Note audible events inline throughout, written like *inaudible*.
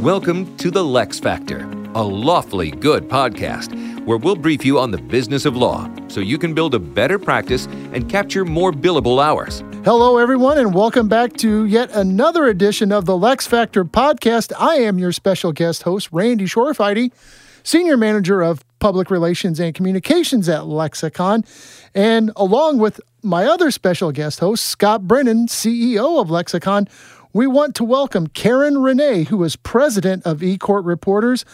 Welcome to the Lex Factor, a lawfully good podcast where we'll brief you on the business of law so you can build a better practice and capture more billable hours. Hello, everyone, and welcome back to yet another edition of the Lex Factor podcast. I am your special guest host, Randy Schorfheide, Senior Manager of Public Relations and Communications at Lexicon. And along with my other special guest host, Scott Brennan, CEO of Lexicon, we want to welcome Karen Renee, who is president of eCourt Reporters,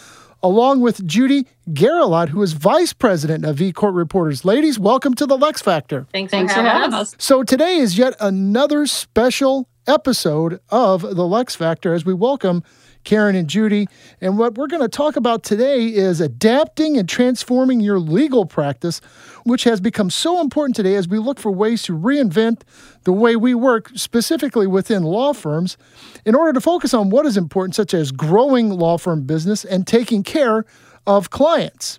along with Judy Gerulat, who is vice president of eCourt Reporters. Ladies, welcome to the Lex Factor. Thanks, Thanks for for having having us. So today is yet another special episode of the Lex Factor as we welcome Karen and Judy. And what we're going to talk about today is adapting and transforming your legal practice, which has become so important today as we look for ways to reinvent the way we work, specifically within law firms, in order to focus on what is important, such as growing law firm business and taking care of clients.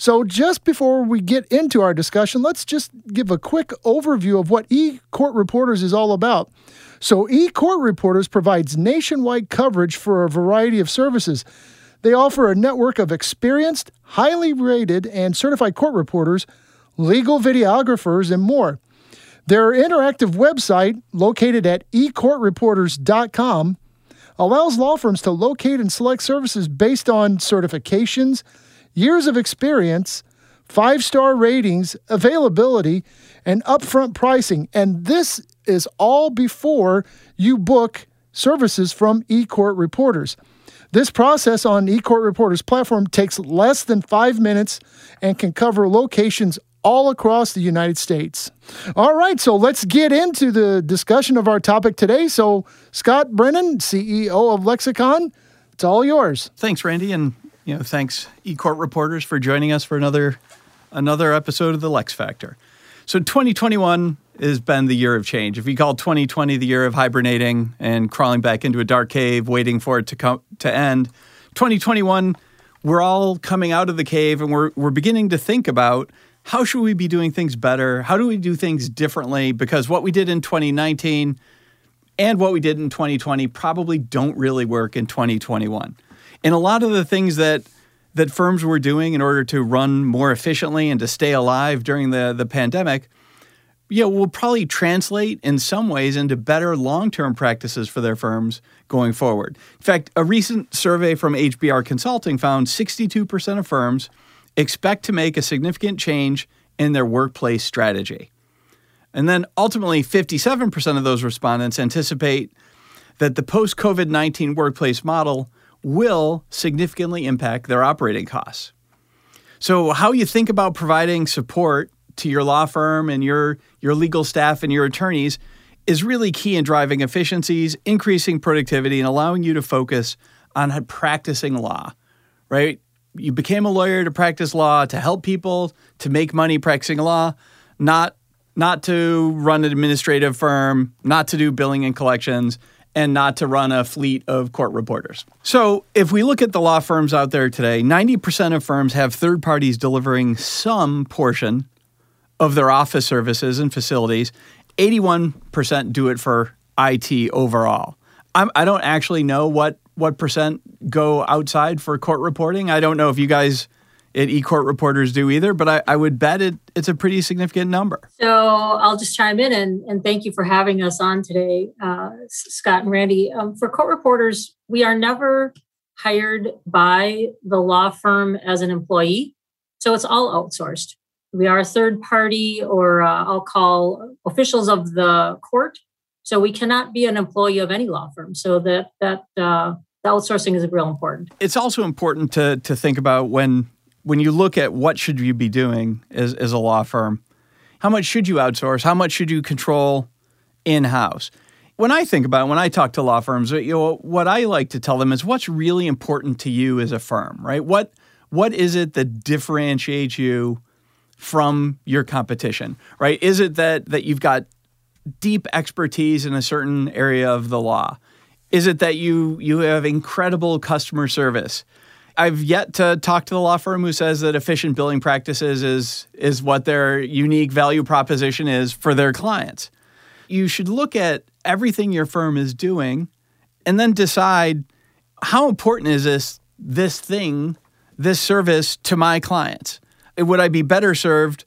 So, just before we get into our discussion, let's just give a quick overview of what eCourt Reporters is all about. So, eCourt Reporters provides nationwide coverage for a variety of services. They offer a network of experienced, highly rated, and certified court reporters, legal videographers, and more. Their interactive website, located at ecourtreporters.com, allows law firms to locate and select services based on certifications, years of experience, five star ratings, availability, and upfront pricing. And this is all before you book services from eCourt Reporters. This process on eCourt Reporters platform takes less than five minutes and can cover locations all across the United States. All right, so let's get into the discussion of our topic today. So, Scott Brennan, CEO of Lexicon, it's all yours. Thanks, Randy, and you know, thanks eCourt reporters for joining us for another another episode of the Lex Factor. So 2021 has been the year of change. If you call 2020 the year of hibernating and crawling back into a dark cave, waiting for it to come to end, 2021 we're all coming out of the cave and we're we're beginning to think about how should we be doing things better? How do we do things differently? Because what we did in 2019 and what we did in 2020 probably don't really work in 2021. And a lot of the things that that firms were doing in order to run more efficiently and to stay alive during the, the pandemic, you know, will probably translate in some ways into better long-term practices for their firms going forward. In fact, a recent survey from HBR Consulting found 62% of firms expect to make a significant change in their workplace strategy. And then ultimately, 57% of those respondents anticipate that the post COVID 19 workplace model will significantly impact their operating costs. So, how you think about providing support to your law firm and your, your legal staff and your attorneys is really key in driving efficiencies, increasing productivity, and allowing you to focus on practicing law, right? You became a lawyer to practice law, to help people, to make money practicing law, not not to run an administrative firm, not to do billing and collections, and not to run a fleet of court reporters. So, if we look at the law firms out there today, 90% of firms have third parties delivering some portion of their office services and facilities. 81% do it for IT overall. I'm, I do not actually know what, what percent go outside for court reporting. I don't know if you guys at eCourt reporters do either, but I, I would bet it, it's a pretty significant number. So I'll just chime in and, and thank you for having us on today, uh, Scott and Randy. Um, for court reporters, we are never hired by the law firm as an employee. So it's all outsourced. We are a third party, or uh, I'll call officials of the court. So we cannot be an employee of any law firm. So that that uh, the outsourcing is real important. It's also important to to think about when when you look at what should you be doing as, as a law firm, how much should you outsource? How much should you control in house? When I think about it, when I talk to law firms, you know, what I like to tell them is what's really important to you as a firm, right? What what is it that differentiates you from your competition, right? Is it that that you've got deep expertise in a certain area of the law? Is it that you you have incredible customer service? I've yet to talk to the law firm who says that efficient billing practices is is what their unique value proposition is for their clients. You should look at everything your firm is doing and then decide how important is this this thing, this service to my clients? Would I be better served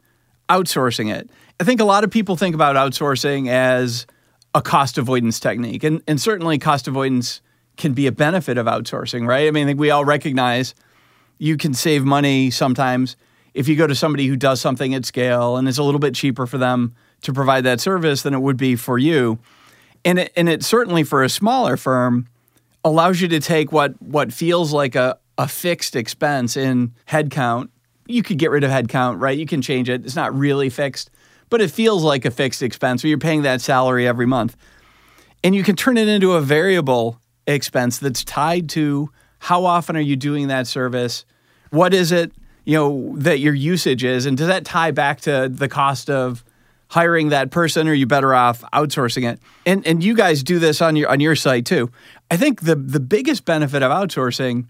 outsourcing it? I think a lot of people think about outsourcing as a cost avoidance technique, and and certainly cost avoidance can be a benefit of outsourcing, right? I mean, I think we all recognize you can save money sometimes if you go to somebody who does something at scale and it's a little bit cheaper for them to provide that service than it would be for you. And it, and it certainly for a smaller firm allows you to take what what feels like a, a fixed expense in headcount. You could get rid of headcount, right? You can change it. It's not really fixed, but it feels like a fixed expense where you're paying that salary every month. And you can turn it into a variable expense that's tied to how often are you doing that service? What is it, you know, that your usage is? And does that tie back to the cost of hiring that person or are you better off outsourcing it? And and you guys do this on your on your site too. I think the the biggest benefit of outsourcing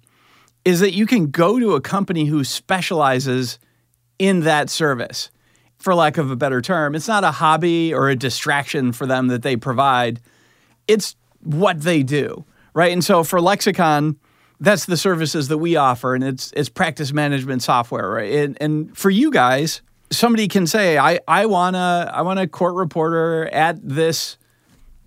is that you can go to a company who specializes in that service. For lack of a better term, it's not a hobby or a distraction for them that they provide. It's what they do, right? And so for Lexicon, that's the services that we offer, and it's it's practice management software, right? And, and for you guys, somebody can say, I I wanna I want a court reporter at this,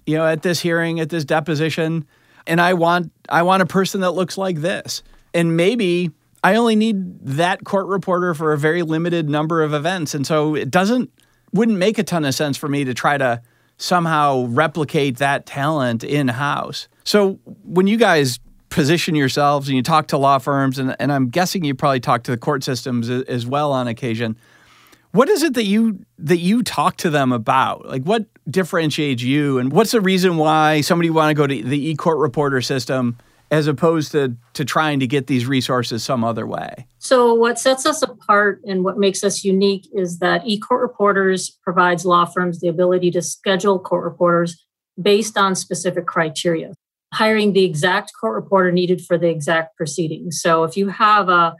you know, at this hearing, at this deposition, and I want I want a person that looks like this, and maybe I only need that court reporter for a very limited number of events, and so it doesn't wouldn't make a ton of sense for me to try to somehow replicate that talent in house. So when you guys position yourselves and you talk to law firms, and, and I'm guessing you probably talk to the court systems as well on occasion. What is it that you that you talk to them about? Like what differentiates you, and what's the reason why somebody want to go to the e-court reporter system as opposed to to trying to get these resources some other way? So what sets us apart and what makes us unique is that e-court reporters provides law firms the ability to schedule court reporters based on specific criteria hiring the exact court reporter needed for the exact proceeding. So if you have a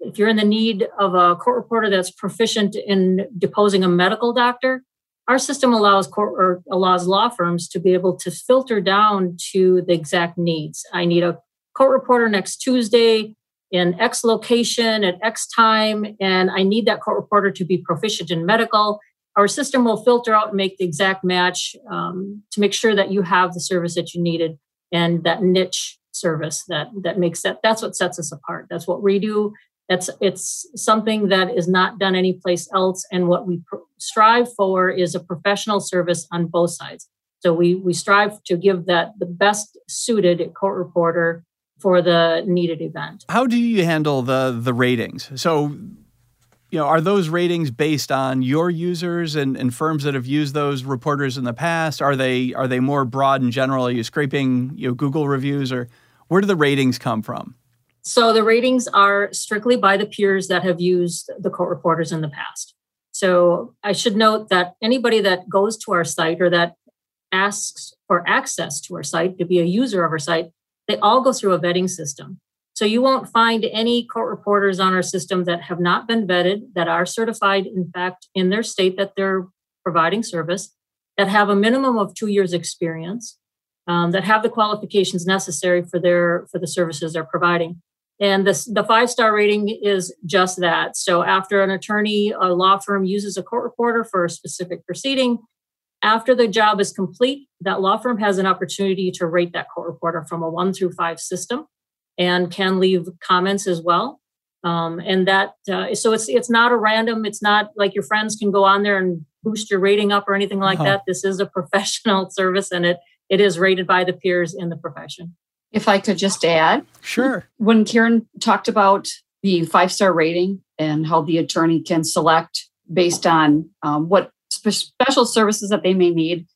if you're in the need of a court reporter that's proficient in deposing a medical doctor, our system allows court or allows law firms to be able to filter down to the exact needs. I need a court reporter next Tuesday in X location at X time, and I need that court reporter to be proficient in medical. Our system will filter out and make the exact match um, to make sure that you have the service that you needed and that niche service that that makes that that's what sets us apart that's what we do that's it's something that is not done anyplace else and what we pr- strive for is a professional service on both sides so we we strive to give that the best suited court reporter for the needed event how do you handle the the ratings so you know, are those ratings based on your users and, and firms that have used those reporters in the past? Are they are they more broad in general? Are you scraping you know Google reviews or where do the ratings come from? So the ratings are strictly by the peers that have used the court reporters in the past. So I should note that anybody that goes to our site or that asks for access to our site to be a user of our site, they all go through a vetting system. So you won't find any court reporters on our system that have not been vetted, that are certified, in fact, in their state that they're providing service, that have a minimum of two years experience, um, that have the qualifications necessary for their for the services they're providing. And this, the five star rating is just that. So after an attorney, a law firm uses a court reporter for a specific proceeding, after the job is complete, that law firm has an opportunity to rate that court reporter from a one through five system and can leave comments as well. Um, and that uh, so it's it's not a random. It's not like your friends can go on there and boost your rating up or anything like uh-huh. that. This is a *laughs* professional service, and it it is rated by the peers in the profession. If I could just add, sure. When Karen talked about the five star rating and how the attorney can select based on um, what spe- special services that they may need,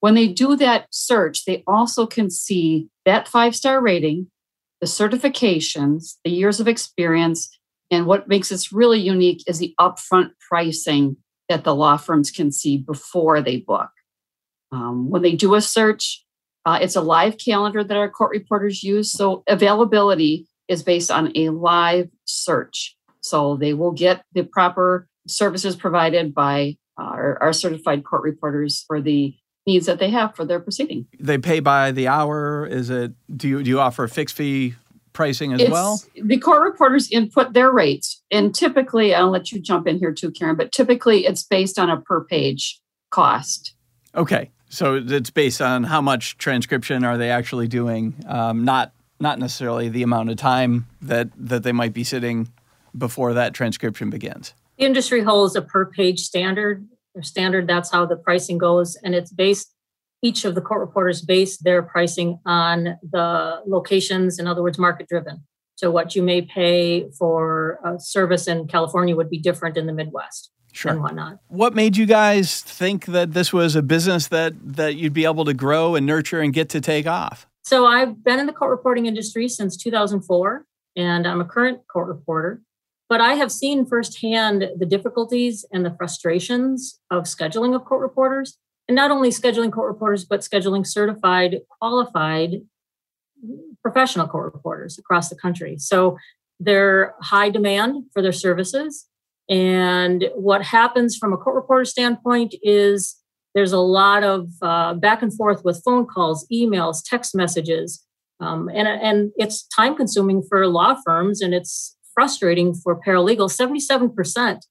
when they do that search, they also can see that five star rating the certifications, the years of experience, and what makes this really unique is the upfront pricing that the law firms can see before they book. Um, when they do a search, uh, it's a live calendar that our court reporters use. So availability is based on a live search. So they will get the proper services provided by our, our certified court reporters for the needs that they have for their proceeding. They pay by the hour. Is it? Do you do you offer a fixed fee pricing as It's- well? The court reporters input their rates, and typically, I'll let you jump in here too, Karen. But typically, it's based on a per page cost. Okay, so it's based on how much transcription are they actually doing, um, not not necessarily the amount of time that that they might be sitting before that transcription begins. The industry holds a per page standard. Their standard, that's how the pricing goes. And it's based, each of the court reporters base their pricing on the locations, in other words, market driven. So what you may pay for a service in California would be different in the Midwest and Sure. whatnot. What made you guys think that this was a business that that you'd be able to grow and nurture and get to take off? So I've been in the court reporting industry since 2004, and I'm a current court reporter. But I have seen firsthand the difficulties and the frustrations of scheduling of court reporters, and not only scheduling court reporters, but scheduling certified, qualified professional court reporters across the country. So they're high demand for their services. And what happens from a court reporter standpoint is there's a lot of uh, back and forth with phone calls, emails, text messages, um, and and it's time consuming for law firms, and it's frustrating for paralegals. Seventy-seven percent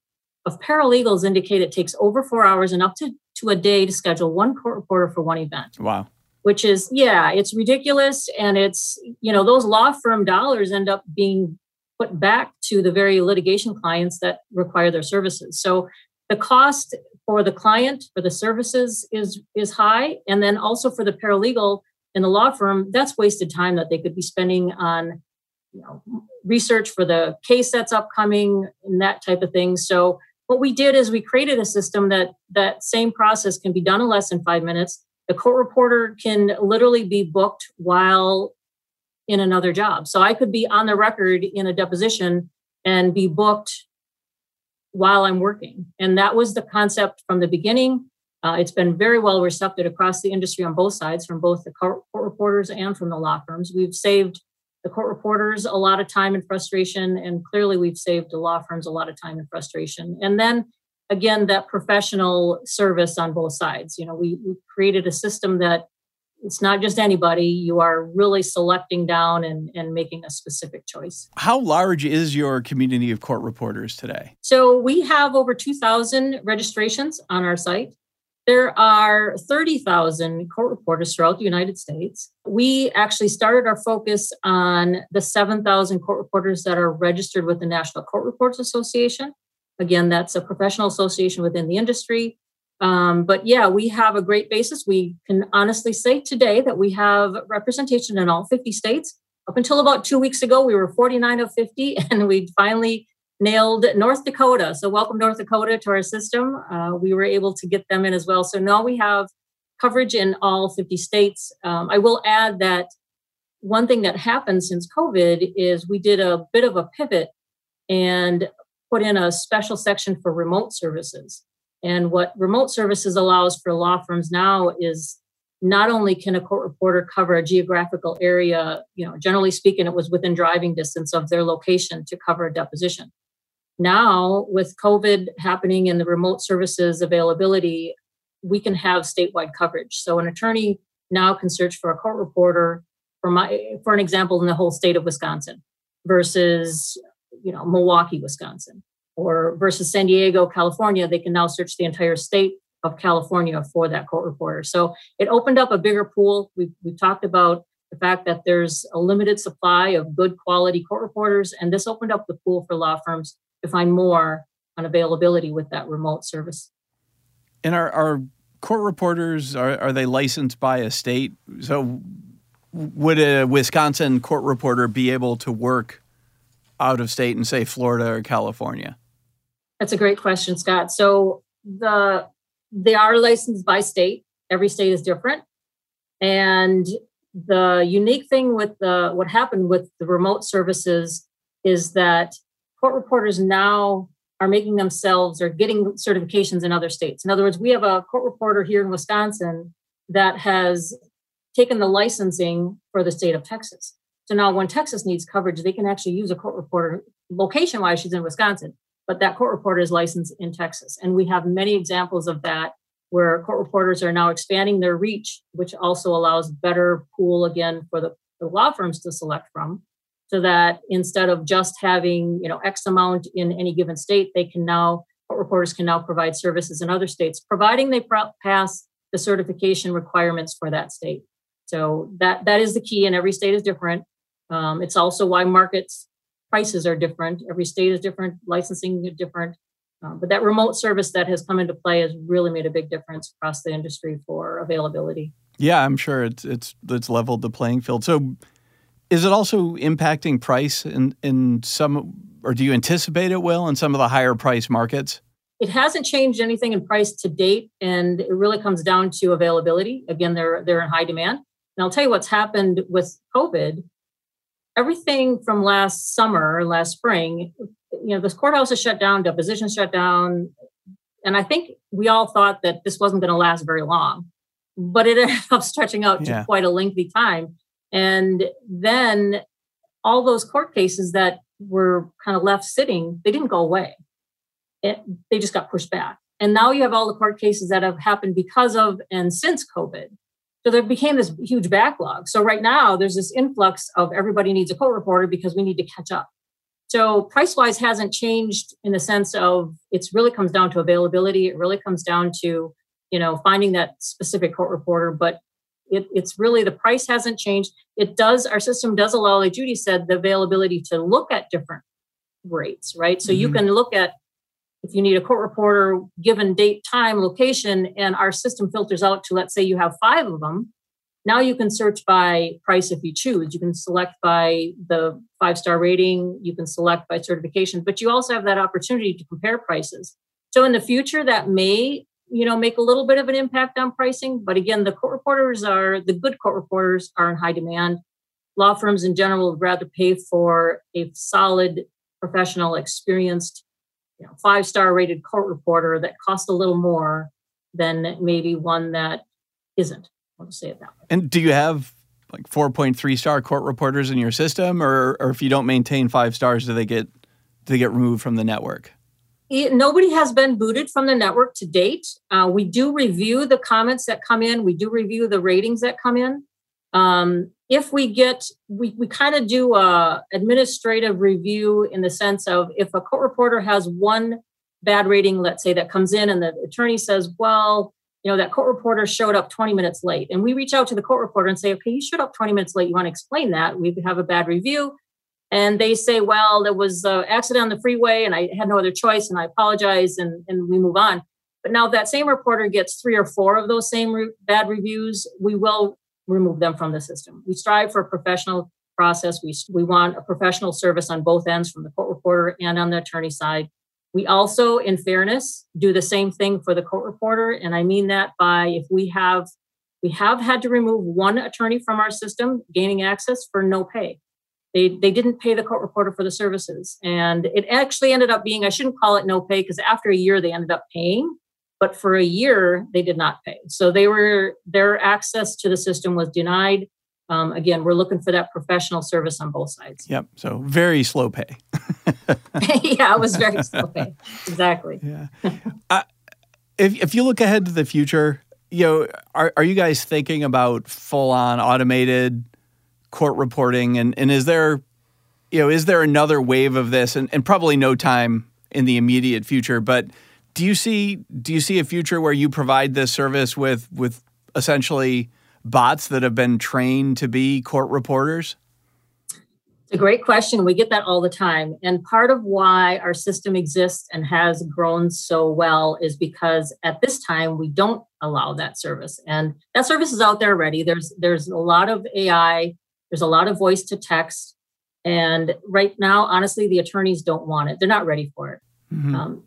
of paralegals indicate it takes over four hours and up to to a day to schedule one court reporter for one event Wow. which is yeah it's ridiculous and it's you know those law firm dollars end up being put back to the very litigation clients that require their services. So the cost for the client for the services is is high. And then also for the paralegal in the law firm that's wasted time that they could be spending on you know research for the case that's upcoming and that type of thing. So what we did is we created a system that that same process can be done in less than five minutes. The court reporter can literally be booked while in another job. So I could be on the record in a deposition and be booked while I'm working. And that was the concept from the beginning. Uh, it's been very well received across the industry on both sides, from both the court, court reporters and from the law firms. We've saved the court reporters a lot of time and frustration, and clearly we've saved the law firms a lot of time and frustration. And then again that professional service on both sides you know we, we created a system that it's not just anybody you are really selecting down and, and making a specific choice How large is your community of court reporters today? so we have over 2000 registrations on our site there are 30,000 court reporters throughout the United States. We actually started our focus on the 7,000 court reporters that are registered with the National Court Reporters Association. Again, that's a professional association within the industry. Um, but yeah, we have a great basis. We can honestly say today that we have representation in all 50 states. Up until about two weeks ago, we were 49 of 50, *laughs* and we finally nailed North Dakota. So, welcome North Dakota to our system. Uh, we were able to get them in as well. So now we have coverage in all 50 states. Um, I will add that one thing that happened since COVID is we did a bit of a pivot and put in a special section for remote services. And what remote services allows for law firms now is not only can a court reporter cover a geographical area, you know, generally speaking, it was within driving distance of their location to cover a deposition. Now, with COVID happening and the remote services availability, we can have statewide coverage. So an attorney now can search for a court reporter for my for an example in the whole state of Wisconsin versus you know Milwaukee, Wisconsin, or versus San Diego, California. They can now search the entire state of California for that court reporter. So it opened up a bigger pool. We've, we've talked about the fact that there's a limited supply of good quality court reporters, and this opened up the pool for law firms to find more on availability with that remote service. And our are court reporters are, are they licensed by a state? So would a Wisconsin court reporter be able to work out of state in say Florida or California? That's a great question, Scott. So the they are licensed by state. Every state is different. And the unique thing with the what happened with the remote services is that court reporters now are making themselves or getting certifications in other states. In other words, we have a court reporter here in Wisconsin that has taken the licensing for the state of Texas. So now when Texas needs coverage, they can actually use a court reporter location wise, she's in Wisconsin, but that court reporter is licensed in Texas. And we have many examples of that where court reporters are now expanding their reach, which also allows better pool again for the, the law firms to select from. so that instead of just having you know x amount in any given state they can now court reporters can now provide services in other states providing they pass the certification requirements for that state so that that is the key and every state is different um, it's also why markets prices are different every state is different licensing is different um, but that remote service that has come into play has really made a big difference across the industry for availability yeah i'm sure it's it's it's leveled the playing field so is it also impacting price in, in some, or do you anticipate it will in some of the higher price markets? It hasn't changed anything in price to date, and it really comes down to availability. Again, they're they're in high demand. And I'll tell you what's happened with COVID. Everything from last summer, last spring, you know, this courthouse is shut down, depositions shut down, and I think we all thought that this wasn't going to last very long, but it *laughs* ended up stretching out to quite a lengthy time. And then all those court cases that were kind of left sitting, they didn't go away. It, they just got pushed back. And now you have all the court cases that have happened because of and since COVID. So there became this huge backlog. So right now there's this influx of everybody needs a court reporter because we need to catch up. So price wise hasn't changed in the sense of it's really comes down to availability. It really comes down to, you know, finding that specific court reporter. But it, it's really the price hasn't changed. It does, our system does allow, like Judy said, the availability to look at different rates, right? So mm-hmm. you can look at if you need a court reporter, given date, time, location, and our system filters out to, let's say you have five of them. Now you can search by price if you choose. You can select by the five star rating, you can select by certification, but you also have that opportunity to compare prices. So in the future, that may you know make a little bit of an impact on pricing but again the court reporters are the good court reporters are in high demand law firms in general would rather pay for a solid professional experienced you know, five star rated court reporter that costs a little more than maybe one that isn't i'll say it that way and do you have like 4.3 star court reporters in your system or, or if you don't maintain five stars do they get do they get removed from the network it, nobody has been booted from the network to date. Uh, we do review the comments that come in. We do review the ratings that come in. Um, if we get, we, we kind of do a administrative review in the sense of if a court reporter has one bad rating, let's say that comes in and the attorney says, well, you know, that court reporter showed up 20 minutes late. And we reach out to the court reporter and say, okay, you showed up 20 minutes late. You want to explain that? We have a bad review and they say, well, there was an accident on the freeway and I had no other choice and I apologize and, and we move on. But now that same reporter gets three or four of those same re- bad reviews, we will remove them from the system. We strive for a professional process. We, we want a professional service on both ends from the court reporter and on the attorney side. We also, in fairness, do the same thing for the court reporter. And I mean that by if we have we have had to remove one attorney from our system gaining access for no pay they they didn't pay the court reporter for the services and it actually ended up being i shouldn't call it no pay because after a year they ended up paying but for a year they did not pay. So they were their access to the system was denied. Um, again we're looking for that professional service on both sides. Yep so very slow pay. *laughs* *laughs* Yeah it was very slow pay. Exactly. *laughs* Yeah. Uh, if, if you look ahead to the future you know are, are you guys thinking about full on automated court reporting? And, and is there you know is there another wave of this? And, and probably no time in the immediate future but do you see do you see a future where you provide this service with with essentially bots that have been trained to be court reporters it's a great question we get that all the time and part of why our system exists and has grown so well is because at this time we don't allow that service and that service is out there already there's there's a lot of ai there's a lot of voice to text. And right now, honestly, the attorneys don't want it. They're not ready for it. Mm-hmm. Um,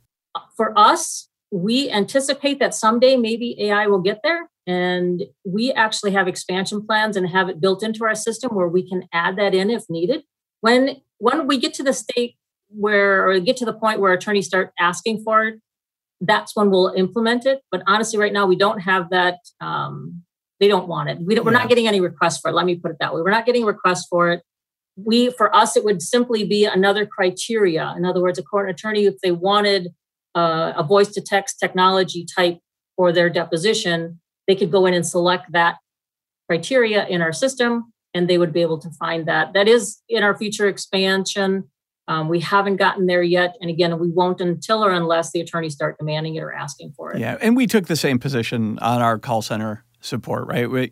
for us, we anticipate that someday maybe AI will get there. And we actually have expansion plans and have it built into our system where we can add that in if needed. When when we get to the state where or get to the point where attorneys start asking for it, that's when we'll implement it. But honestly, right now we don't have that um, they don't want it. We are not getting any requests for it. Let me put it that way. We're not getting requests for it. We, for us, it would simply be another criteria. In other words, a court attorney, if they wanted uh, a voice to text technology type for their deposition, they could go in and select that criteria in our system. and they would be able to find that. That is in our future expansion. Um, we haven't gotten there yet. And again, we won't until or unless the attorneys start demanding it or asking for it. Yeah. And we took the same position on our call center support, right? We,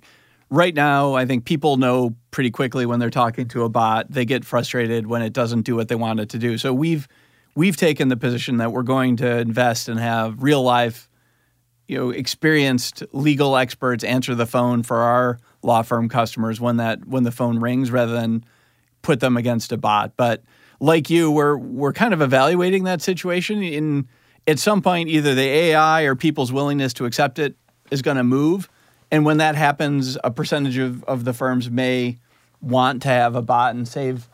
right now, I think people know pretty quickly when they're talking to a bot. They get frustrated when it doesn't do what they want it to do. So we've we've taken the position that we're going to invest and have real life, you know, experienced legal experts answer the phone for our law firm customers when that when the phone rings rather than put them against a bot. But like you, we're we're kind of evaluating that situation. In at some point, either the AI or people's willingness to accept it is going to move, and when that happens, a percentage of, of the firms may want to have a bot and save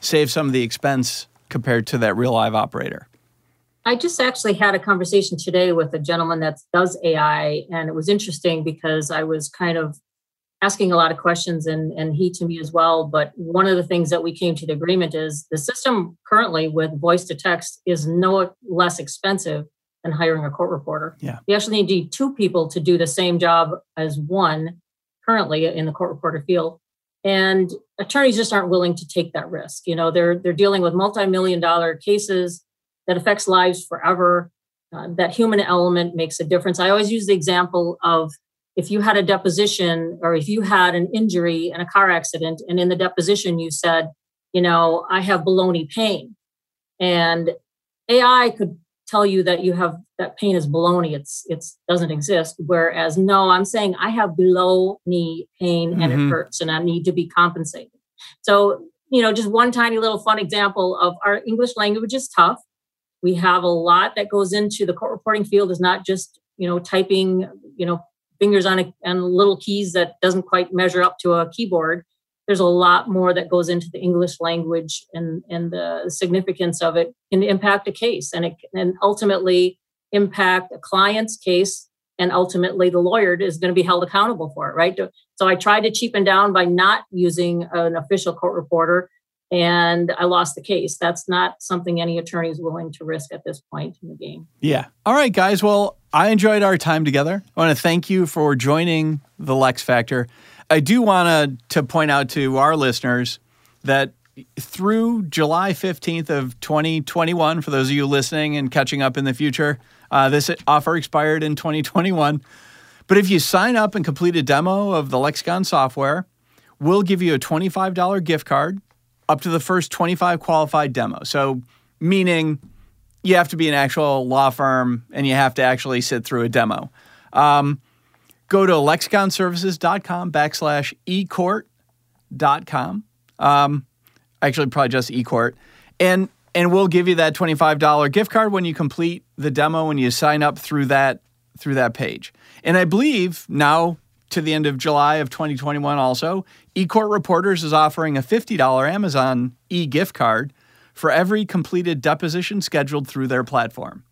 save some of the expense compared to that real live operator. I just actually had a conversation today with a gentleman that does AI, and it was interesting because I was kind of asking a lot of questions and, and he to me as well. But one of the things that we came to the agreement is the system currently with voice to text is no less expensive than hiring a court reporter. Yeah. You actually need two people to do the same job as one currently in the court reporter field. And attorneys just aren't willing to take that risk. You know, they're they're dealing with multi-million dollar cases that affects lives forever. Uh, that human element makes a difference. I always use the example of if you had a deposition or if you had an injury in a car accident and in the deposition you said, you know, I have baloney pain. And AI could tell you that you have that pain is baloney. It's it's doesn't exist. Whereas no, I'm saying I have below knee pain and mm-hmm. it hurts and I need to be compensated. So, you know, just one tiny little fun example of our English language is tough. We have a lot that goes into the court reporting field is not just, you know, typing, you know, fingers on a, on little keys that doesn't quite measure up to a keyboard there's a lot more that goes into the english language and and the significance of it can impact a case and it can ultimately impact a client's case and ultimately the lawyer is going to be held accountable for it right so i tried to cheapen down by not using an official court reporter and I lost the case. That's not something any attorney is willing to risk at this point in the game. Yeah. All right, guys. Well, I enjoyed our time together. I want to thank you for joining the Lex Factor. I do want to point out to our listeners that through July 15th of 2021, for those of you listening and catching up in the future, uh, this offer expired in 2021. But if you sign up and complete a demo of the Lexicon software, we'll give you a $25 gift card up to the first 25 qualified demos. So, meaning you have to be an actual law firm and you have to actually sit through a demo. Um, go to lexiconservices.com backslash ecourt.com. Um, actually, probably just ecourt. And, and we'll give you that $25 gift card when you complete the demo and you sign up through that through that page. And I believe now to the end of July of 2021 also, eCourt Reporters is offering a $50 Amazon e-gift card for every completed deposition scheduled through their platform.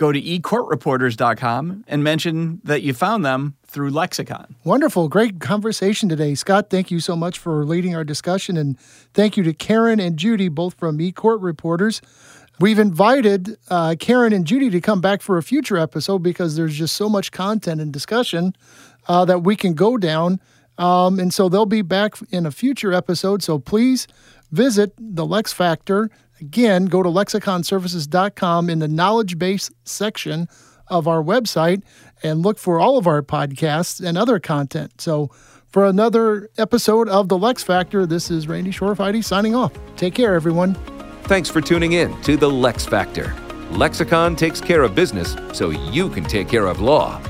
Go to ecourtreporters.com and mention that you found them through Lexicon. Wonderful. Great conversation today. Scott, thank you so much for leading our discussion. And thank you to Karen and Judy, both from eCourt Reporters. We've invited uh, Karen and Judy to come back for a future episode because there's just so much content and discussion uh, that we can go down. Um, and so they'll be back in a future episode. So please visit the Lex Factor. Again, go to lexiconservices.com in the knowledge base section of our website and look for all of our podcasts and other content. So, for another episode of The Lex Factor, this is Randy Schorfheide signing off. Take care, everyone. Thanks for tuning in to The Lex Factor. Lexicon takes care of business so you can take care of law.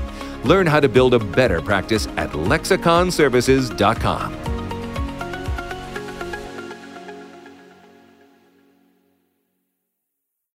Learn how to build a better practice at lexiconservices.com.